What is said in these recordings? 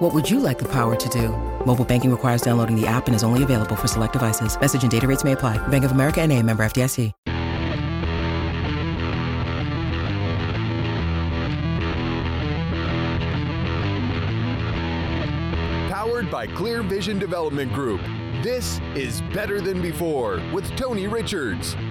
What would you like the power to do? Mobile banking requires downloading the app and is only available for select devices. Message and data rates may apply. Bank of America and a member FDIC. Powered by Clear Vision Development Group. This is Better Than Before with Tony Richards,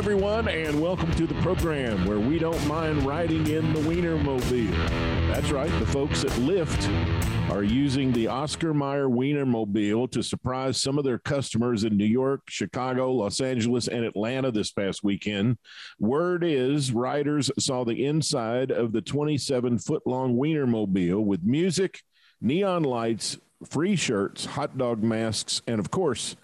Everyone, and welcome to the program where we don't mind riding in the Wienermobile. That's right, the folks at Lyft are using the Oscar Mayer Wienermobile to surprise some of their customers in New York, Chicago, Los Angeles, and Atlanta this past weekend. Word is riders saw the inside of the 27 foot long Wienermobile with music, neon lights, free shirts, hot dog masks, and of course,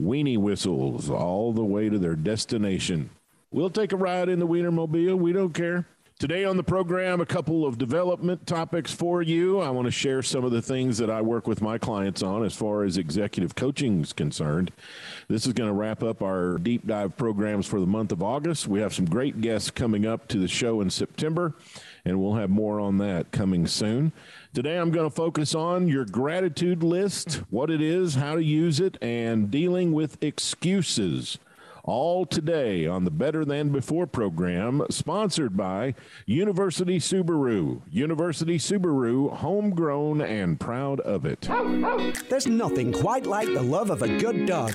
weenie whistles all the way to their destination. We'll take a ride in the Wienermobile. We don't care. Today on the program, a couple of development topics for you. I want to share some of the things that I work with my clients on as far as executive coaching is concerned. This is going to wrap up our deep dive programs for the month of August. We have some great guests coming up to the show in September, and we'll have more on that coming soon. Today, I'm going to focus on your gratitude list, what it is, how to use it, and dealing with excuses. All today on the Better Than Before program, sponsored by University Subaru. University Subaru, homegrown and proud of it. There's nothing quite like the love of a good dog.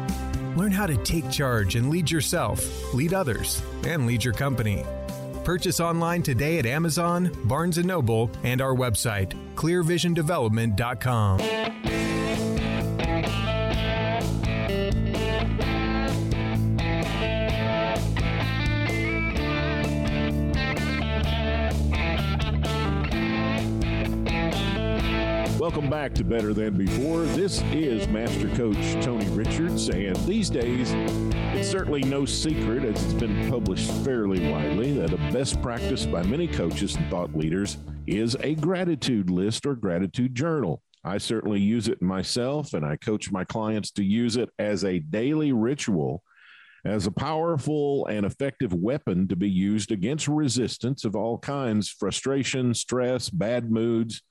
Learn how to take charge and lead yourself, lead others, and lead your company. Purchase online today at Amazon, Barnes & Noble, and our website, clearvisiondevelopment.com. Welcome back to Better Than Before. This is Master Coach Tony Richards, and these days, it's certainly no secret, as it's been published fairly widely, that a best practice by many coaches and thought leaders is a gratitude list or gratitude journal. I certainly use it myself, and I coach my clients to use it as a daily ritual as a powerful and effective weapon to be used against resistance of all kinds frustration, stress, bad moods,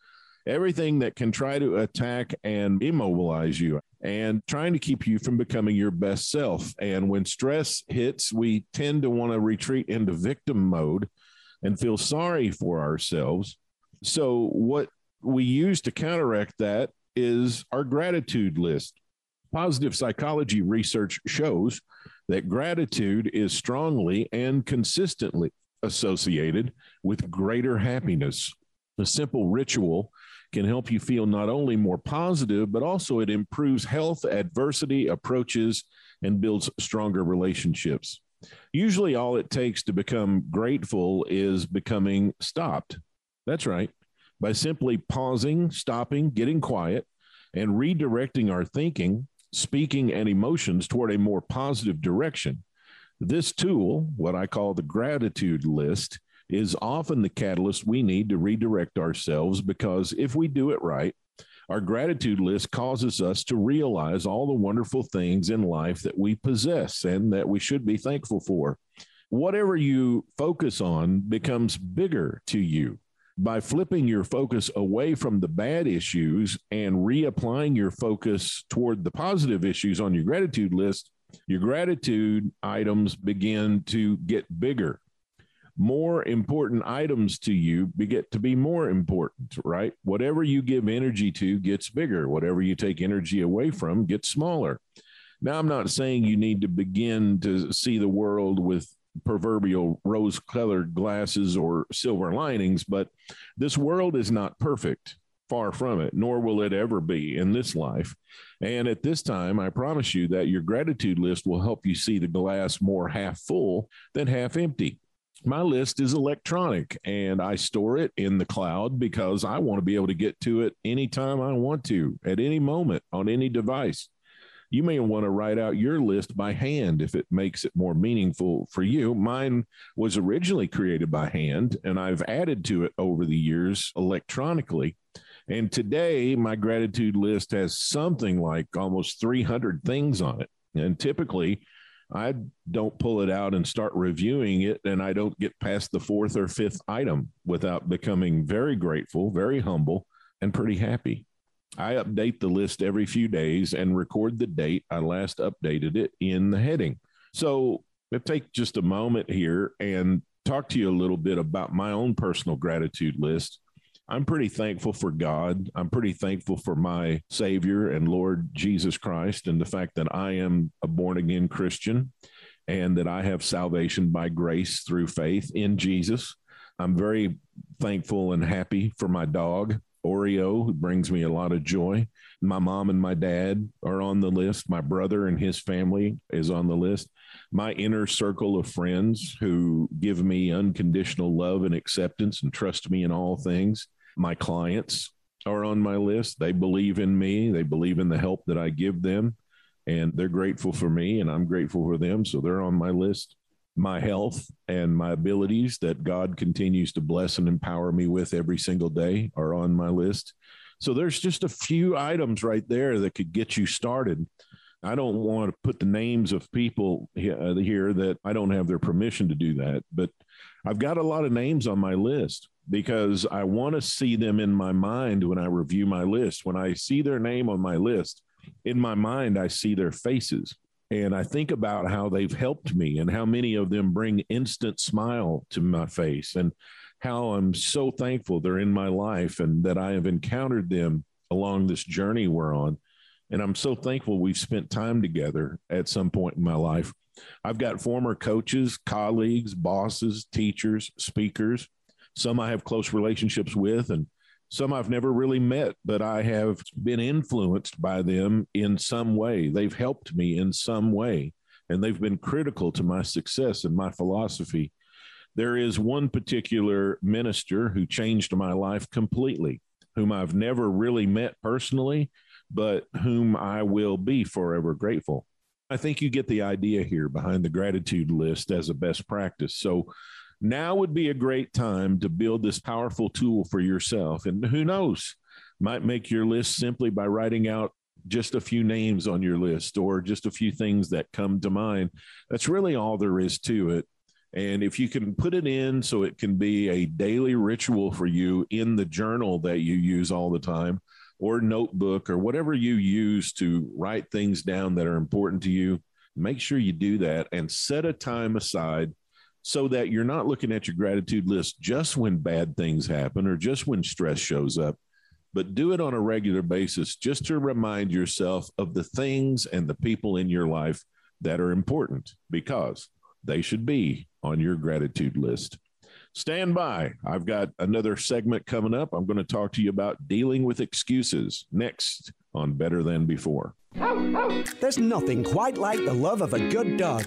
everything that can try to attack and immobilize you and trying to keep you from becoming your best self. And when stress hits, we tend to want to retreat into victim mode and feel sorry for ourselves. So, what we use to counteract that is our gratitude list. Positive psychology research shows that gratitude is strongly and consistently associated with greater happiness. A simple ritual can help you feel not only more positive, but also it improves health, adversity approaches, and builds stronger relationships. Usually, all it takes to become grateful is becoming stopped. That's right. by simply pausing, stopping, getting quiet, and redirecting our thinking, speaking, and emotions toward a more positive direction. This tool, what I call the gratitude list, is often the catalyst we need to redirect ourselves because if we do it right, our gratitude list causes us to realize all the wonderful things in life that we possess and that we should be thankful for. Whatever you focus on becomes bigger to you. By flipping your focus away from the bad issues and reapplying your focus toward the positive issues on your gratitude list, your gratitude items begin to get bigger more important items to you get to be more important, right? Whatever you give energy to gets bigger. Whatever you take energy away from gets smaller. Now, I'm not saying you need to begin to see the world with proverbial rose colored glasses or silver linings, but this world is not perfect. Far from it, nor will it ever be in this life. And at this time, I promise you that your gratitude list will help you see the glass more half full than half empty my list is electronic and I store it in the cloud because I want to be able to get to it anytime I want to, at any moment, on any device. You may want to write out your list by hand if it makes it more meaningful for you. Mine was originally created by hand and I've added to it over the years electronically. And today, my gratitude list has something like almost 300 things on it. And typically, I don't pull it out and start reviewing it, and I don't get past the fourth or fifth item without becoming very grateful, very humble, and pretty happy. I update the list every few days and record the date I last updated it in the heading. So, take just a moment here and talk to you a little bit about my own personal gratitude list I'm pretty thankful for God. I'm pretty thankful for my Savior and Lord Jesus Christ and the fact that I am a born again Christian and that I have salvation by grace through faith in Jesus. I'm very thankful and happy for my dog, Oreo, who brings me a lot of joy. My mom and my dad are on the list. My brother and his family is on the list. My inner circle of friends who give me unconditional love and acceptance and trust me in all things. My clients are on my list. They believe in me, they believe in the help that I give them, and they're grateful for me, and I'm grateful for them. So they're on my list. My health and my abilities that God continues to bless and empower me with every single day are on my list. So there's just a few items right there that could get you started. I don't want to put the names of people uh, here that I don't have their permission to do that, but I've got a lot of names on my list because I want to see them in my mind when I review my list. When I see their name on my list, in my mind, I see their faces. And I think about how they've helped me and how many of them bring instant smile to my face and how I'm so thankful they're in my life and that I have encountered them along this journey we're on. And I'm so thankful we've spent time together at some point in my life. I've got former coaches, colleagues, bosses, teachers, speakers, some I have close relationships with, and some I've never really met, but I have been influenced by them in some way. They've helped me in some way, and they've been critical to my success and my philosophy. There is one particular minister who changed my life completely, whom I've never really met personally, but whom I will be forever grateful. I think you get the idea here behind the gratitude list as a best practice. So, now would be a great time to build this powerful tool for yourself. And who knows, might make your list simply by writing out just a few names on your list or just a few things that come to mind. That's really all there is to it. And if you can put it in so it can be a daily ritual for you in the journal that you use all the time, or notebook, or whatever you use to write things down that are important to you, make sure you do that and set a time aside so that you're not looking at your gratitude list just when bad things happen or just when stress shows up, but do it on a regular basis just to remind yourself of the things and the people in your life that are important because they should be on your gratitude list. Stand by. I've got another segment coming up. I'm going to talk to you about dealing with excuses next on Better Than Before. There's nothing quite like the love of a good dog.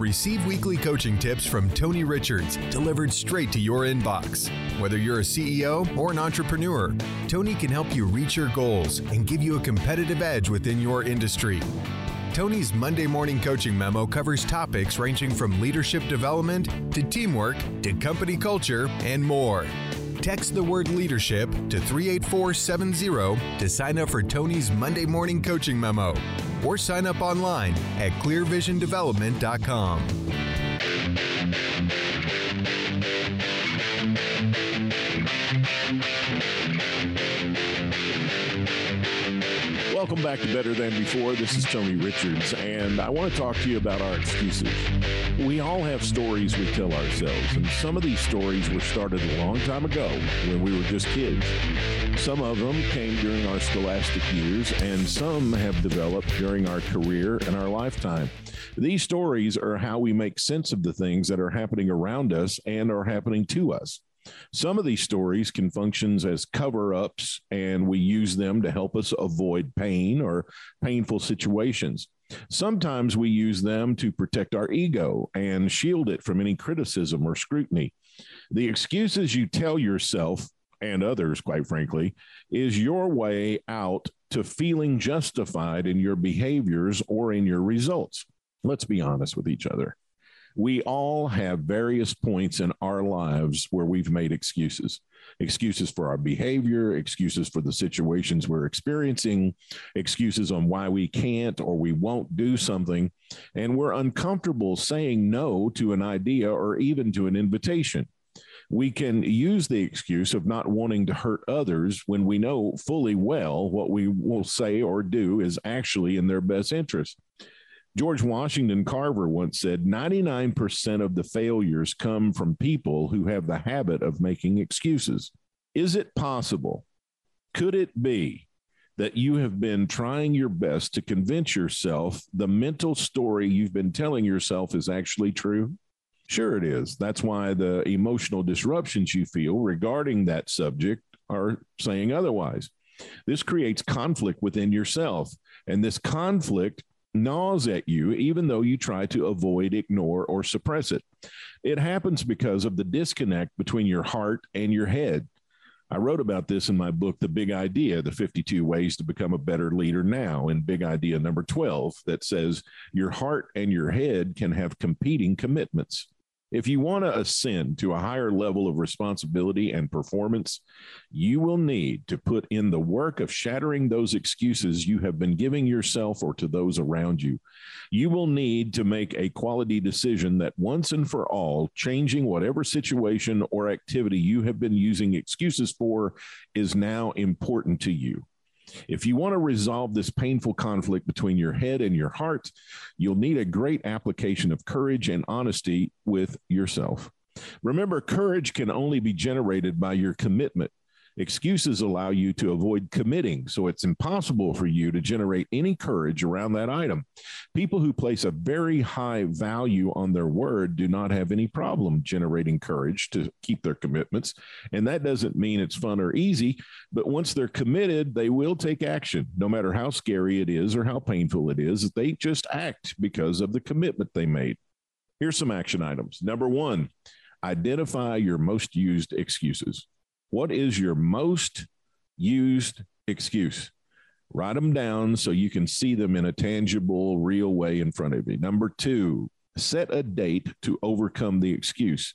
Receive weekly coaching tips from Tony Richards delivered straight to your inbox. Whether you're a CEO or an entrepreneur, Tony can help you reach your goals and give you a competitive edge within your industry. Tony's Monday morning coaching memo covers topics ranging from leadership development to teamwork to company culture and more. Text the word leadership to 38470 to sign up for Tony's Monday morning coaching memo or sign up online at clearvisiondevelopment.com. Welcome back to Better Than Before. This is Tony Richards, and I want to talk to you about our excuses. We all have stories we tell ourselves, and some of these stories were started a long time ago when we were just kids. Some of them came during our scholastic years, and some have developed during our career and our lifetime. These stories are how we make sense of the things that are happening around us and are happening to us. Some of these stories can function as cover ups, and we use them to help us avoid pain or painful situations. Sometimes we use them to protect our ego and shield it from any criticism or scrutiny. The excuses you tell yourself and others, quite frankly, is your way out to feeling justified in your behaviors or in your results. Let's be honest with each other we all have various points in our lives where we've made excuses excuses for our behavior, excuses for the situations we're experiencing, excuses on why we can't or we won't do something. And we're uncomfortable saying no to an idea or even to an invitation. We can use the excuse of not wanting to hurt others when we know fully well what we will say or do is actually in their best interest. George Washington Carver once said 99% of the failures come from people who have the habit of making excuses. Is it possible? Could it be that you have been trying your best to convince yourself the mental story you've been telling yourself is actually true? Sure, it is. That's why the emotional disruptions you feel regarding that subject are saying otherwise. This creates conflict within yourself. And this conflict gnaws at you, even though you try to avoid, ignore, or suppress it. It happens because of the disconnect between your heart and your head. I wrote about this in my book, The Big Idea The 52 Ways to Become a Better Leader Now, in Big Idea number 12, that says your heart and your head can have competing commitments. If you want to ascend to a higher level of responsibility and performance, you will need to put in the work of shattering those excuses you have been giving yourself or to those around you. You will need to make a quality decision that once and for all, changing whatever situation or activity you have been using excuses for is now important to you. If you want to resolve this painful conflict between your head and your heart, you'll need a great application of courage and honesty with yourself. Remember, courage can only be generated by your commitment Excuses allow you to avoid committing, so it's impossible for you to generate any courage around that item. People who place a very high value on their word do not have any problem generating courage to keep their commitments. And that doesn't mean it's fun or easy, but once they're committed, they will take action, no matter how scary it is or how painful it is. They just act because of the commitment they made. Here's some action items. Number one, identify your most used excuses. What is your most used excuse? Write them down so you can see them in a tangible, real way in front of you. Number two, set a date to overcome the excuse.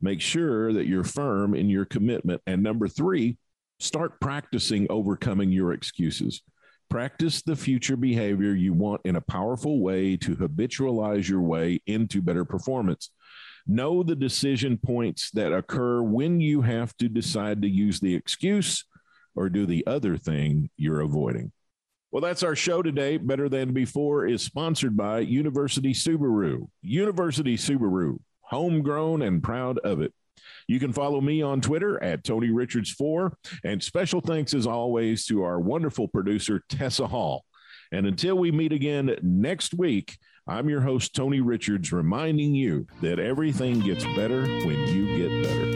Make sure that you're firm in your commitment. And number three, start practicing overcoming your excuses. Practice the future behavior you want in a powerful way to habitualize your way into better performance. Know the decision points that occur when you have to decide to use the excuse or do the other thing you're avoiding. Well, that's our show today. Better Than Before is sponsored by University Subaru. University Subaru, homegrown and proud of it. You can follow me on Twitter at Tony Richards4. And special thanks, as always, to our wonderful producer, Tessa Hall. And until we meet again next week, I'm your host, Tony Richards, reminding you that everything gets better when you get better.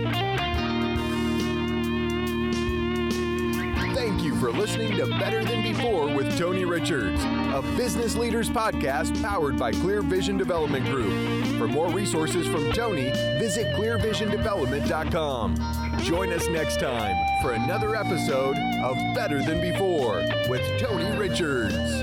Thank you for listening to Better Than Before with Tony Richards, a business leaders podcast powered by Clear Vision Development Group. For more resources from Tony, visit clearvisiondevelopment.com. Join us next time for another episode of Better Than Before with Tony Richards.